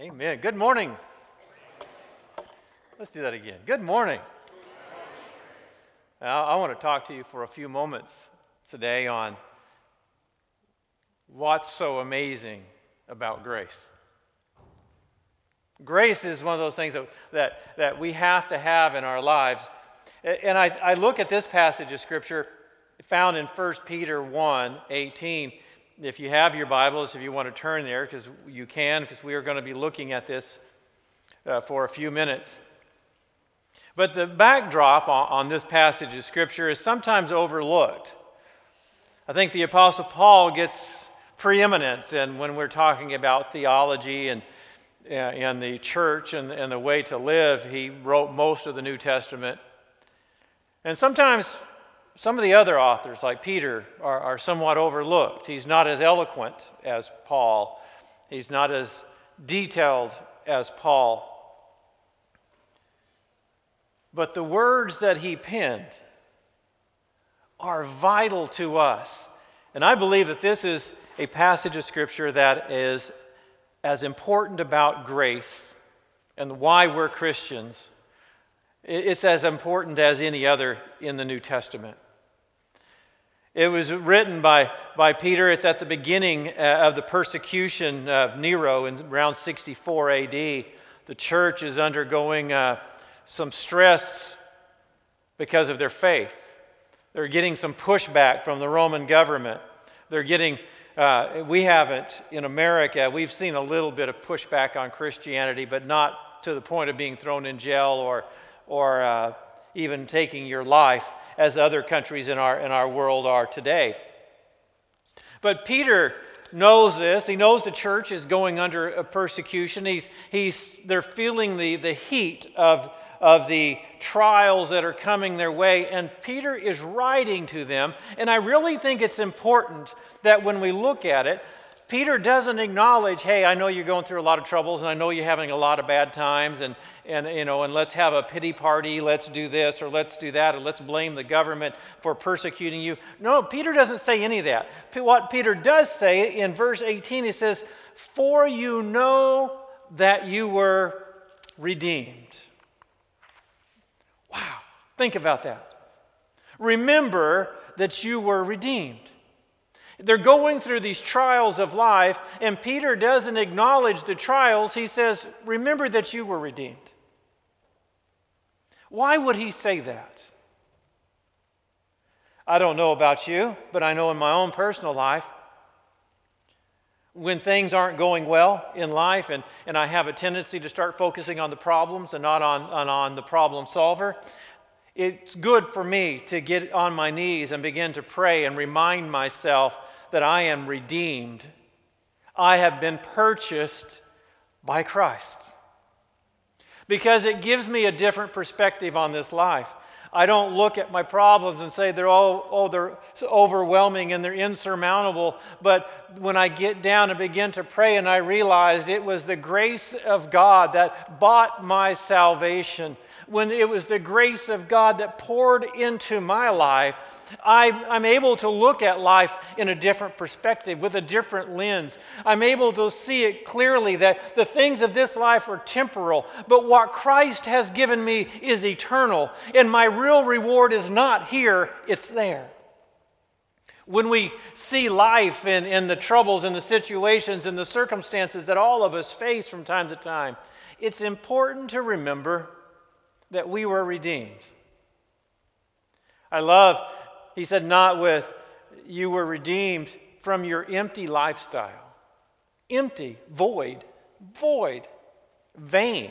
Amen. Good morning. Let's do that again. Good morning. Now, I want to talk to you for a few moments today on what's so amazing about grace. Grace is one of those things that, that, that we have to have in our lives. And I, I look at this passage of Scripture found in 1 Peter 1 18 if you have your Bibles, if you want to turn there, because you can, because we are going to be looking at this uh, for a few minutes. But the backdrop on, on this passage of Scripture is sometimes overlooked. I think the Apostle Paul gets preeminence in when we're talking about theology and, uh, and the church and, and the way to live. He wrote most of the New Testament. And sometimes some of the other authors, like Peter, are, are somewhat overlooked. He's not as eloquent as Paul, he's not as detailed as Paul. But the words that he penned are vital to us. And I believe that this is a passage of Scripture that is as important about grace and why we're Christians. It's as important as any other in the New Testament. It was written by, by Peter. It's at the beginning uh, of the persecution of Nero in around 64 AD. The church is undergoing uh, some stress because of their faith. They're getting some pushback from the Roman government. They're getting, uh, we haven't in America, we've seen a little bit of pushback on Christianity, but not to the point of being thrown in jail or, or uh, even taking your life as other countries in our, in our world are today. But Peter knows this. He knows the church is going under persecution. He's, he's, they're feeling the, the heat of, of the trials that are coming their way, and Peter is writing to them. And I really think it's important that when we look at it, Peter doesn't acknowledge, hey, I know you're going through a lot of troubles and I know you're having a lot of bad times and, and, you know, and let's have a pity party, let's do this or let's do that or let's blame the government for persecuting you. No, Peter doesn't say any of that. What Peter does say in verse 18, he says, For you know that you were redeemed. Wow, think about that. Remember that you were redeemed. They're going through these trials of life, and Peter doesn't acknowledge the trials. He says, Remember that you were redeemed. Why would he say that? I don't know about you, but I know in my own personal life, when things aren't going well in life and, and I have a tendency to start focusing on the problems and not on, on, on the problem solver, it's good for me to get on my knees and begin to pray and remind myself that I am redeemed. I have been purchased by Christ. Because it gives me a different perspective on this life. I don't look at my problems and say they're all oh, they're overwhelming and they're insurmountable. But when I get down and begin to pray, and I realized it was the grace of God that bought my salvation, when it was the grace of God that poured into my life, I, am able to look at life in a different perspective, with a different lens. I'm able to see it clearly that the things of this life are temporal, but what Christ has given me is eternal, and my real reward is not here, it's there. When we see life and, and the troubles and the situations and the circumstances that all of us face from time to time, it's important to remember that we were redeemed. I love he said, Not with you were redeemed from your empty lifestyle. Empty, void, void, vain.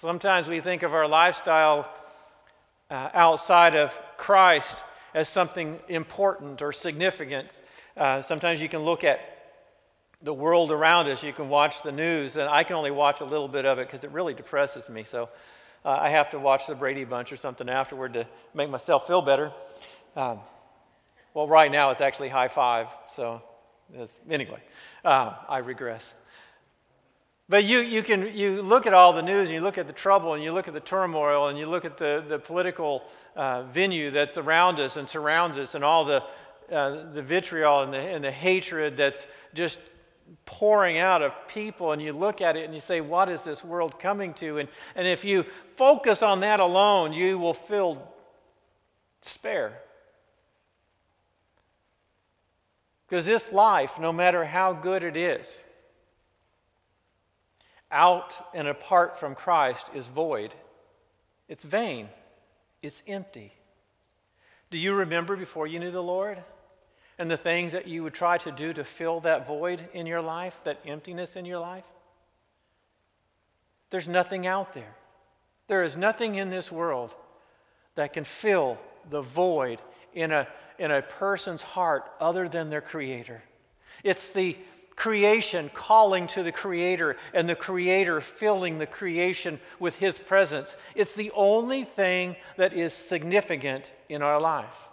Sometimes we think of our lifestyle uh, outside of Christ as something important or significant. Uh, sometimes you can look at the world around us, you can watch the news, and I can only watch a little bit of it because it really depresses me. So uh, I have to watch the Brady Bunch or something afterward to make myself feel better. Um, well, right now it's actually high five, so anyway, uh, I regress. But you, you can you look at all the news and you look at the trouble and you look at the turmoil and you look at the, the political uh, venue that's around us and surrounds us and all the, uh, the vitriol and the, and the hatred that's just pouring out of people, and you look at it and you say, What is this world coming to? And, and if you focus on that alone, you will feel despair. Because this life, no matter how good it is, out and apart from Christ is void. It's vain. It's empty. Do you remember before you knew the Lord? And the things that you would try to do to fill that void in your life, that emptiness in your life? There's nothing out there. There is nothing in this world that can fill the void in a, in a person's heart other than their Creator. It's the creation calling to the Creator and the Creator filling the creation with His presence. It's the only thing that is significant in our life.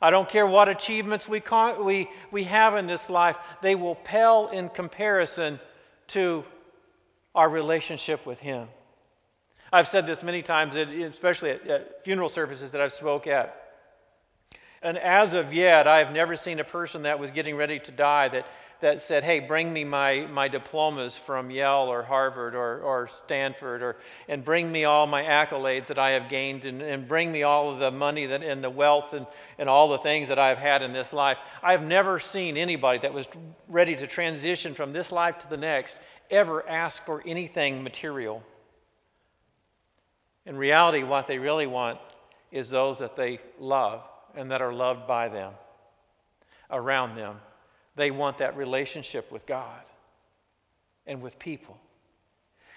I don't care what achievements we, con- we, we have in this life, they will pale in comparison to our relationship with Him. I've said this many times, especially at, at funeral services that I've spoke at. And as of yet, I have never seen a person that was getting ready to die that, that said, Hey, bring me my, my diplomas from Yale or Harvard or, or Stanford, or, and bring me all my accolades that I have gained, and, and bring me all of the money that, and the wealth and, and all the things that I've had in this life. I've never seen anybody that was ready to transition from this life to the next ever ask for anything material. In reality, what they really want is those that they love and that are loved by them, around them. They want that relationship with God and with people.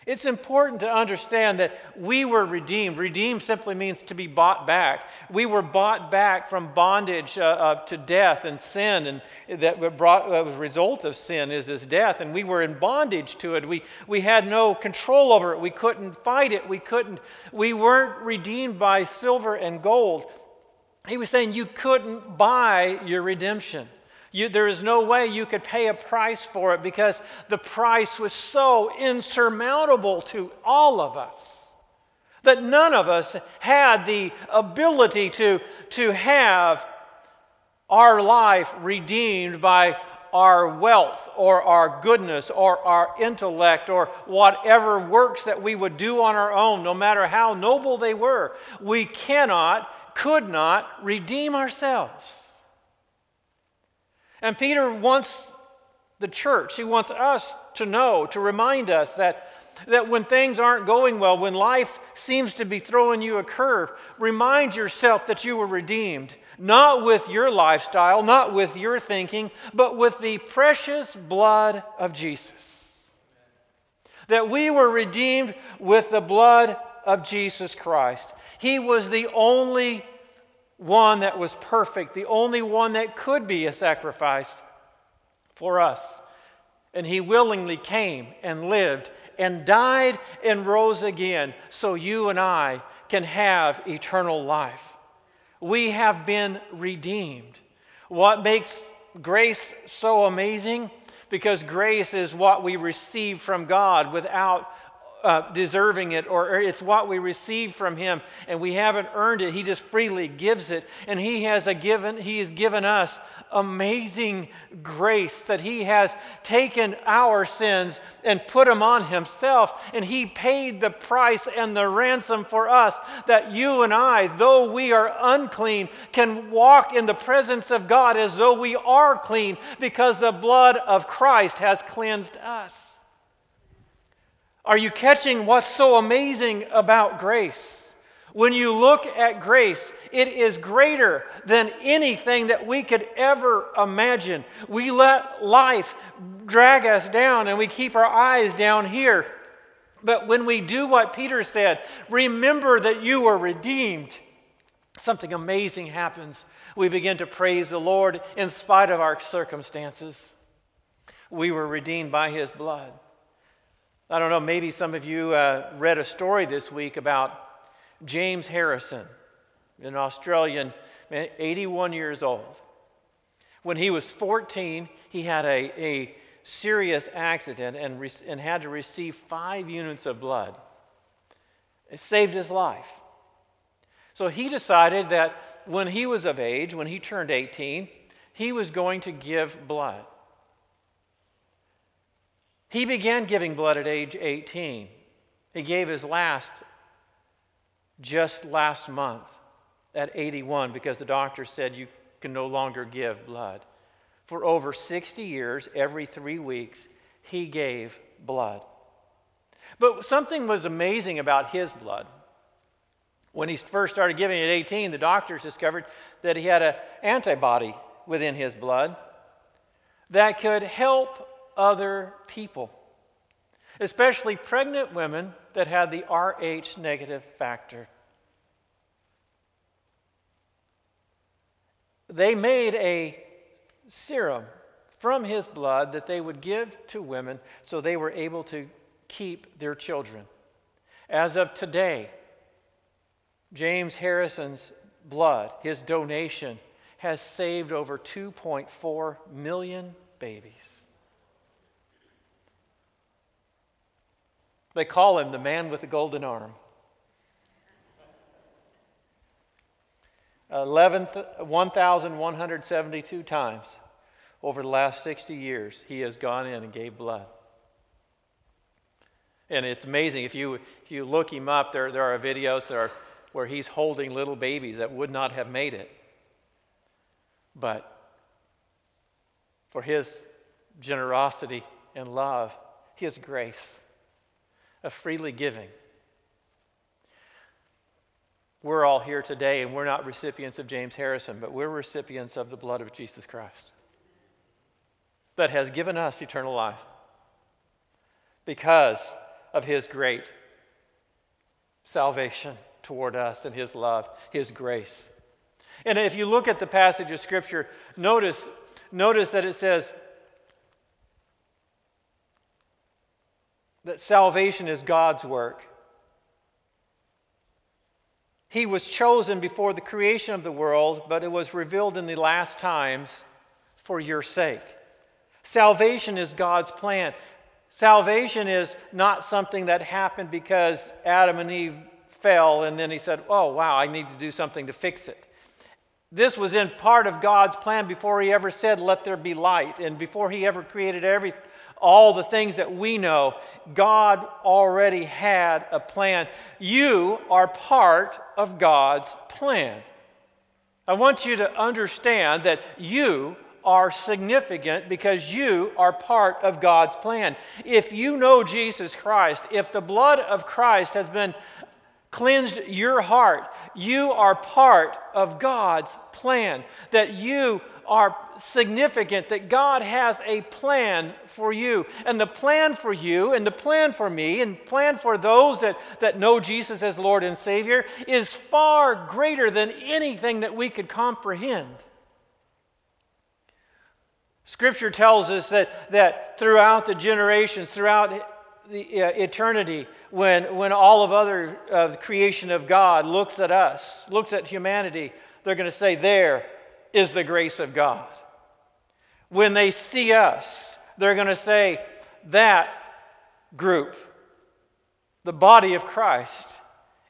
It's important to understand that we were redeemed. Redeemed simply means to be bought back. We were bought back from bondage uh, uh, to death and sin, and that brought that was a result of sin is this death, and we were in bondage to it. We we had no control over it. We couldn't fight it. We couldn't. We weren't redeemed by silver and gold. He was saying you couldn't buy your redemption. You, there is no way you could pay a price for it because the price was so insurmountable to all of us that none of us had the ability to, to have our life redeemed by our wealth or our goodness or our intellect or whatever works that we would do on our own, no matter how noble they were. We cannot could not redeem ourselves. And Peter wants the church, he wants us to know, to remind us that, that when things aren't going well, when life seems to be throwing you a curve, remind yourself that you were redeemed, not with your lifestyle, not with your thinking, but with the precious blood of Jesus. That we were redeemed with the blood of Jesus Christ. He was the only one that was perfect, the only one that could be a sacrifice for us. And he willingly came and lived and died and rose again so you and I can have eternal life. We have been redeemed. What makes grace so amazing? Because grace is what we receive from God without uh, deserving it or it's what we receive from him and we haven't earned it he just freely gives it. And he has a given he has given us amazing grace that he has taken our sins and put them on himself and he paid the price and the ransom for us that you and I though we are unclean can walk in the presence of God as though we are clean because the blood of Christ has cleansed us are you catching what's so amazing about grace? When you look at grace, it is greater than anything that we could ever imagine. We let life drag us down and we keep our eyes down here. But when we do what Peter said, remember that you were redeemed, something amazing happens. We begin to praise the Lord in spite of our circumstances. We were redeemed by his blood. I don't know, maybe some of you uh, read a story this week about James Harrison, an Australian man, 81 years old. When he was 14, he had a, a serious accident and, re- and had to receive five units of blood. It saved his life. So he decided that when he was of age, when he turned 18, he was going to give blood. He began giving blood at age 18. He gave his last just last month at 81 because the doctor said you can no longer give blood. For over 60 years, every three weeks, he gave blood. But something was amazing about his blood. When he first started giving at 18, the doctors discovered that he had an antibody within his blood that could help other people, especially pregnant women that had the Rh negative factor. They made a serum from his blood that they would give to women so they were able to keep their children. As of today, James Harrison's blood, his donation, has saved over 2.4 million babies. They call him the man with the golden arm. 1,172 times over the last 60 years, he has gone in and gave blood. And it's amazing. If you, if you look him up, there, there are videos that are where he's holding little babies that would not have made it. But for his generosity and love, his grace of freely giving. We're all here today, and we're not recipients of James Harrison, but we're recipients of the blood of Jesus Christ that has given us eternal life because of his great salvation toward us and his love, his grace. And if you look at the passage of Scripture, notice, notice that it says that salvation is God's work. He was chosen before the creation of the world, but it was revealed in the last times for your sake. Salvation is God's plan. Salvation is not something that happened because Adam and Eve fell and then he said, Oh, wow, I need to do something to fix it. This was in part of God's plan before he ever said, Let there be light, and before he ever created every, all the things that we know. God already had a plan. You are part of God's plan. I want you to understand that you are significant because you are part of God's plan. If you know Jesus Christ, if the blood of Christ has been cleansed your heart, you are part of God's plan. That you are significant, that God has a plan for you. And the plan for you, and the plan for me, and plan for those that, that know Jesus as Lord and Savior is far greater than anything that we could comprehend. Scripture tells us that, that throughout the generations, throughout the uh, eternity, when, when all of other uh, creation of God looks at us, looks at humanity, they're going to say, There is the grace of God. When they see us, they're going to say, That group, the body of Christ,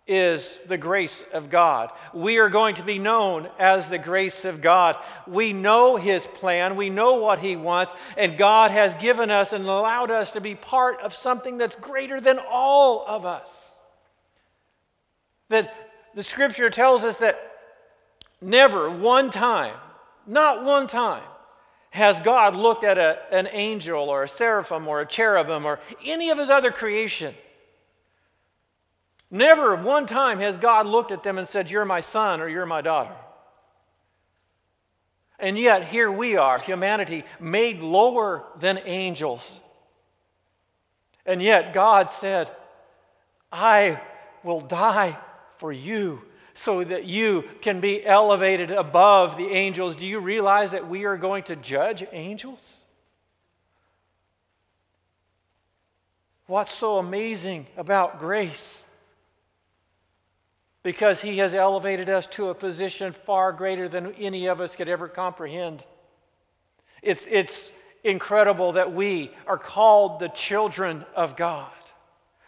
is the grace of God. We are going to be known as the grace of God. We know His plan, we know what He wants, and God has given us and allowed us to be part of something that's greater than all of us. That the scripture tells us that never one time, not one time, has God looked at a, an angel or a seraphim or a cherubim or any of His other creation Never one time has God looked at them and said, You're my son or you're my daughter. And yet, here we are, humanity made lower than angels. And yet, God said, I will die for you so that you can be elevated above the angels. Do you realize that we are going to judge angels? What's so amazing about grace? because He has elevated us to a position far greater than any of us could ever comprehend. It's, it's incredible that we are called the children of God,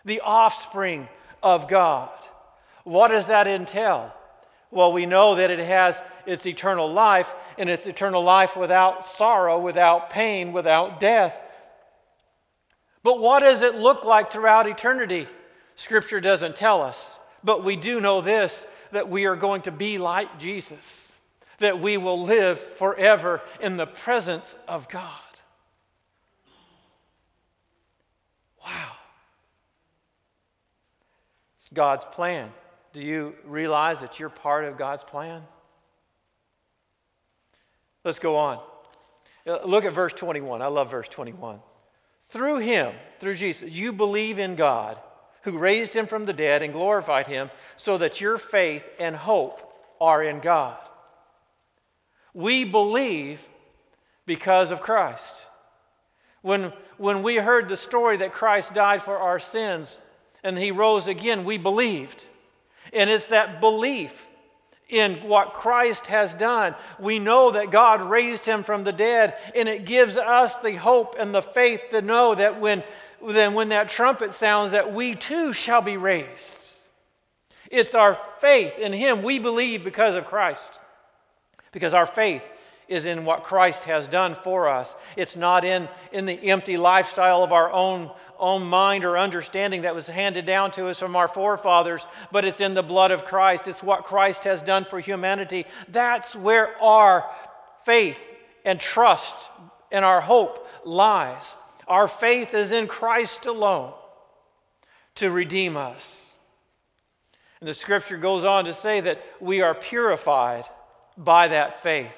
the offspring of God. What does that entail? Well, we know that it has its eternal life, and it's eternal life without sorrow, without pain, without death. But what does it look like throughout eternity? Scripture doesn't tell us. But we do know this that we are going to be like Jesus, that we will live forever in the presence of God. Wow. It's God's plan. Do you realize that you're part of God's plan? Let's go on. Uh, look at verse 21. I love verse 21. Through him, through Jesus, you believe in God who raised him from the dead and glorified him, so that your faith and hope are in God. We believe because of Christ. When, when we heard the story that Christ died for our sins and he rose again, we believed. And it's that belief in what Christ has done. We know that God raised him from the dead, and it gives us the hope and the faith to know that when, then when that trumpet sounds, that we too shall be raised. It's our faith in him. We believe because of Christ, because our faith is in what Christ has done for us. It's not in, in the empty lifestyle of our own, own mind or understanding that was handed down to us from our forefathers, but it's in the blood of Christ. It's what Christ has done for humanity. That's where our faith and trust and our hope lies. Our faith is in Christ alone to redeem us. And the scripture goes on to say that we are purified by that faith.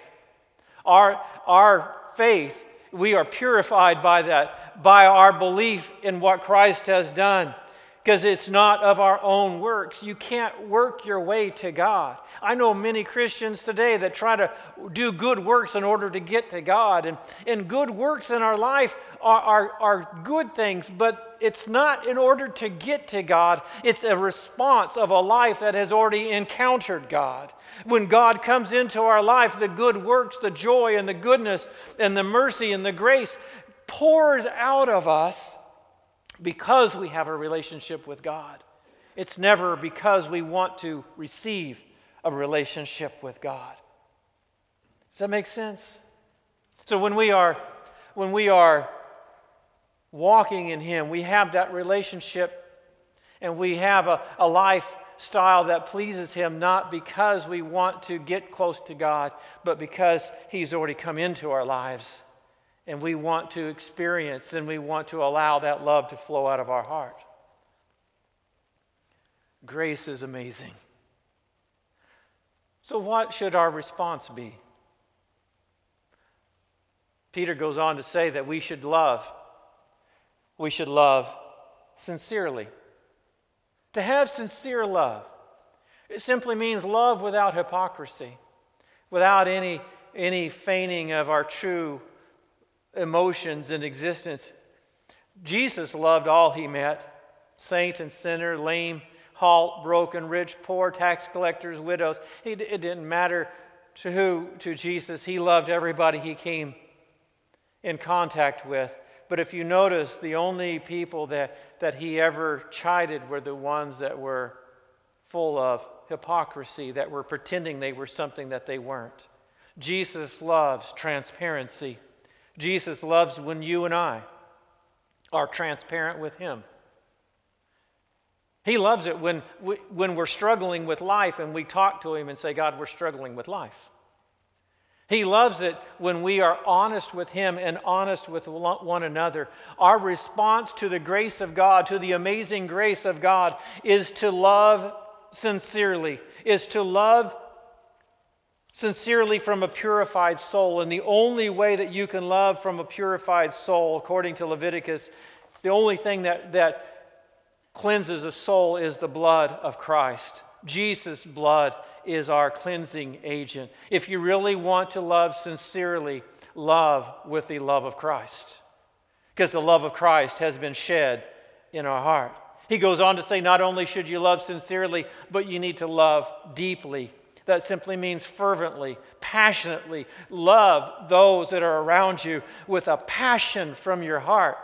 Our, our faith, we are purified by that, by our belief in what Christ has done because it's not of our own works. You can't work your way to God. I know many Christians today that try to do good works in order to get to God. And, and good works in our life are, are, are good things, but it's not in order to get to God. It's a response of a life that has already encountered God. When God comes into our life, the good works, the joy and the goodness and the mercy and the grace pours out of us because we have a relationship with God. It's never because we want to receive a relationship with God. Does that make sense? So when we are when we are walking in Him, we have that relationship and we have a, a lifestyle that pleases Him not because we want to get close to God, but because He's already come into our lives and we want to experience and we want to allow that love to flow out of our heart. Grace is amazing. So, what should our response be? Peter goes on to say that we should love. We should love sincerely. To have sincere love, it simply means love without hypocrisy, without any, any feigning of our true emotions in existence. Jesus loved all he met saint and sinner, lame, halt, broken, rich, poor, tax collectors, widows. it didn't matter to who, to Jesus. He loved everybody he came in contact with. But if you notice, the only people that, that he ever chided were the ones that were full of hypocrisy, that were pretending they were something that they weren't. Jesus loves transparency. Jesus loves when you and I are transparent with Him. He loves it when, we, when we're struggling with life and we talk to Him and say, God, we're struggling with life. He loves it when we are honest with Him and honest with one another. Our response to the grace of God, to the amazing grace of God, is to love sincerely, is to love sincerely from a purified soul. And the only way that you can love from a purified soul, according to Leviticus, the only thing that, that cleanses a soul is the blood of Christ. Jesus' blood is our cleansing agent. If you really want to love sincerely, love with the love of Christ. Because the love of Christ has been shed in our heart. He goes on to say, not only should you love sincerely, but you need to love deeply that simply means fervently, passionately love those that are around you with a passion from your heart.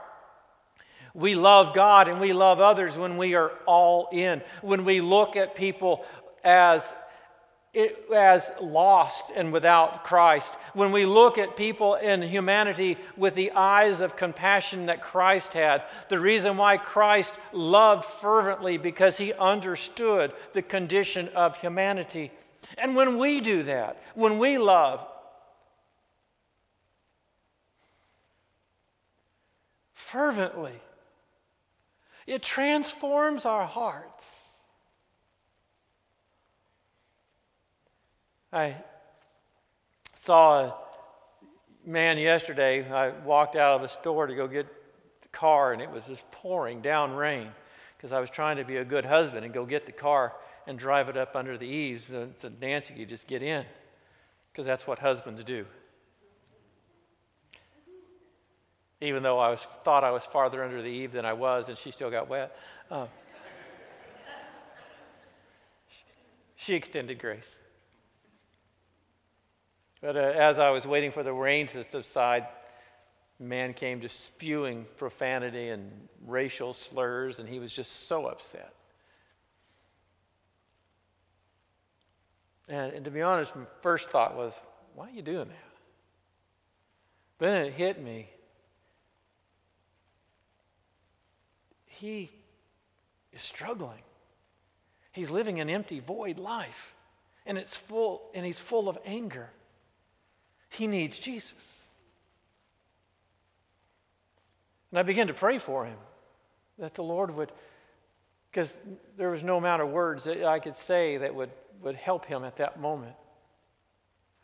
We love God and we love others when we are all in, when we look at people as as lost and without Christ. When we look at people in humanity with the eyes of compassion that Christ had, the reason why Christ loved fervently because he understood the condition of humanity. And when we do that, when we love, fervently, it transforms our hearts. I saw a man yesterday. I walked out of a store to go get the car, and it was just pouring down rain because I was trying to be a good husband and go get the car and drive it up under the eaves. So, so Nancy, you just get in because that's what husbands do. Even though I was, thought I was farther under the eave than I was, and she still got wet. Um, she extended grace. But uh, as I was waiting for the rain to subside, man came just spewing profanity and racial slurs, and he was just so upset. And, and to be honest, my first thought was, why are you doing that? But Then it hit me. He is struggling. He's living an empty, void life. And it's full, and he's full of anger. He needs Jesus. And I began to pray for him that the Lord would, because there was no amount of words that I could say that would, would help him at that moment.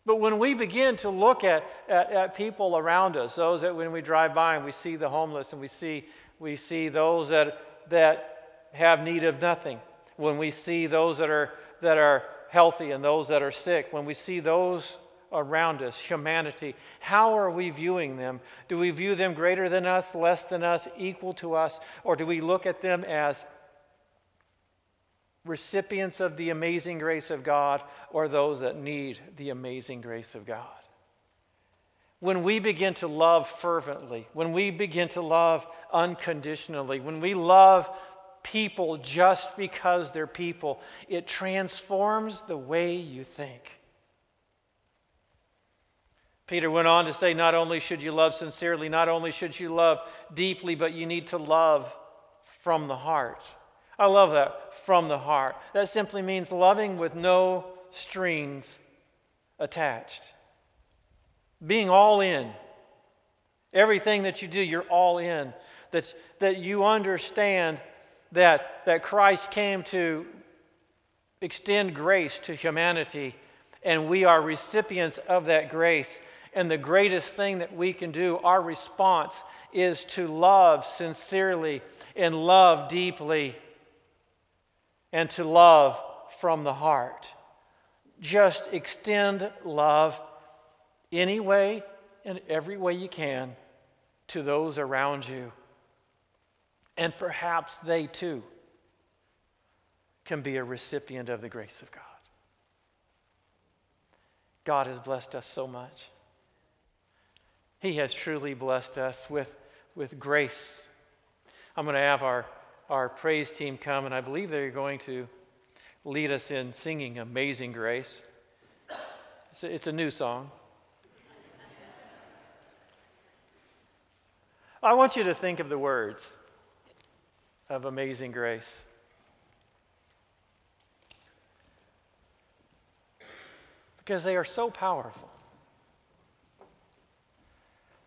But when we begin to look at, at, at, people around us, those that when we drive by and we see the homeless and we see, we see those that, that have need of nothing, when we see those that are, that are healthy and those that are sick, when we see those around us, humanity, how are we viewing them? Do we view them greater than us, less than us, equal to us, or do we look at them as recipients of the amazing grace of God or those that need the amazing grace of God? When we begin to love fervently, when we begin to love unconditionally, when we love people just because they're people, it transforms the way you think. Peter went on to say, not only should you love sincerely, not only should you love deeply, but you need to love from the heart. I love that, from the heart. That simply means loving with no strings attached. Being all in. Everything that you do, you're all in. That, that you understand that, that Christ came to extend grace to humanity, and we are recipients of that grace. And the greatest thing that we can do, our response, is to love sincerely and love deeply and to love from the heart. Just extend love any way and every way you can to those around you. And perhaps they too can be a recipient of the grace of God. God has blessed us so much. He has truly blessed us with, with grace. I'm going to have our, our praise team come, and I believe they're going to lead us in singing Amazing Grace. It's a, it's a new song. I want you to think of the words of Amazing Grace. Because they are so powerful.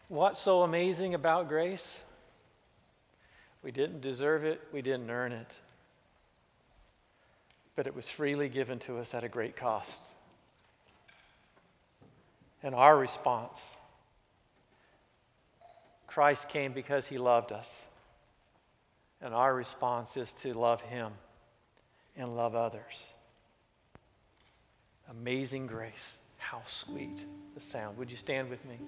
What's so amazing about grace? We didn't deserve it, we didn't earn it. But it was freely given to us at a great cost. And our response Christ came because he loved us. And our response is to love him and love others. Amazing grace. How sweet the sound. Would you stand with me?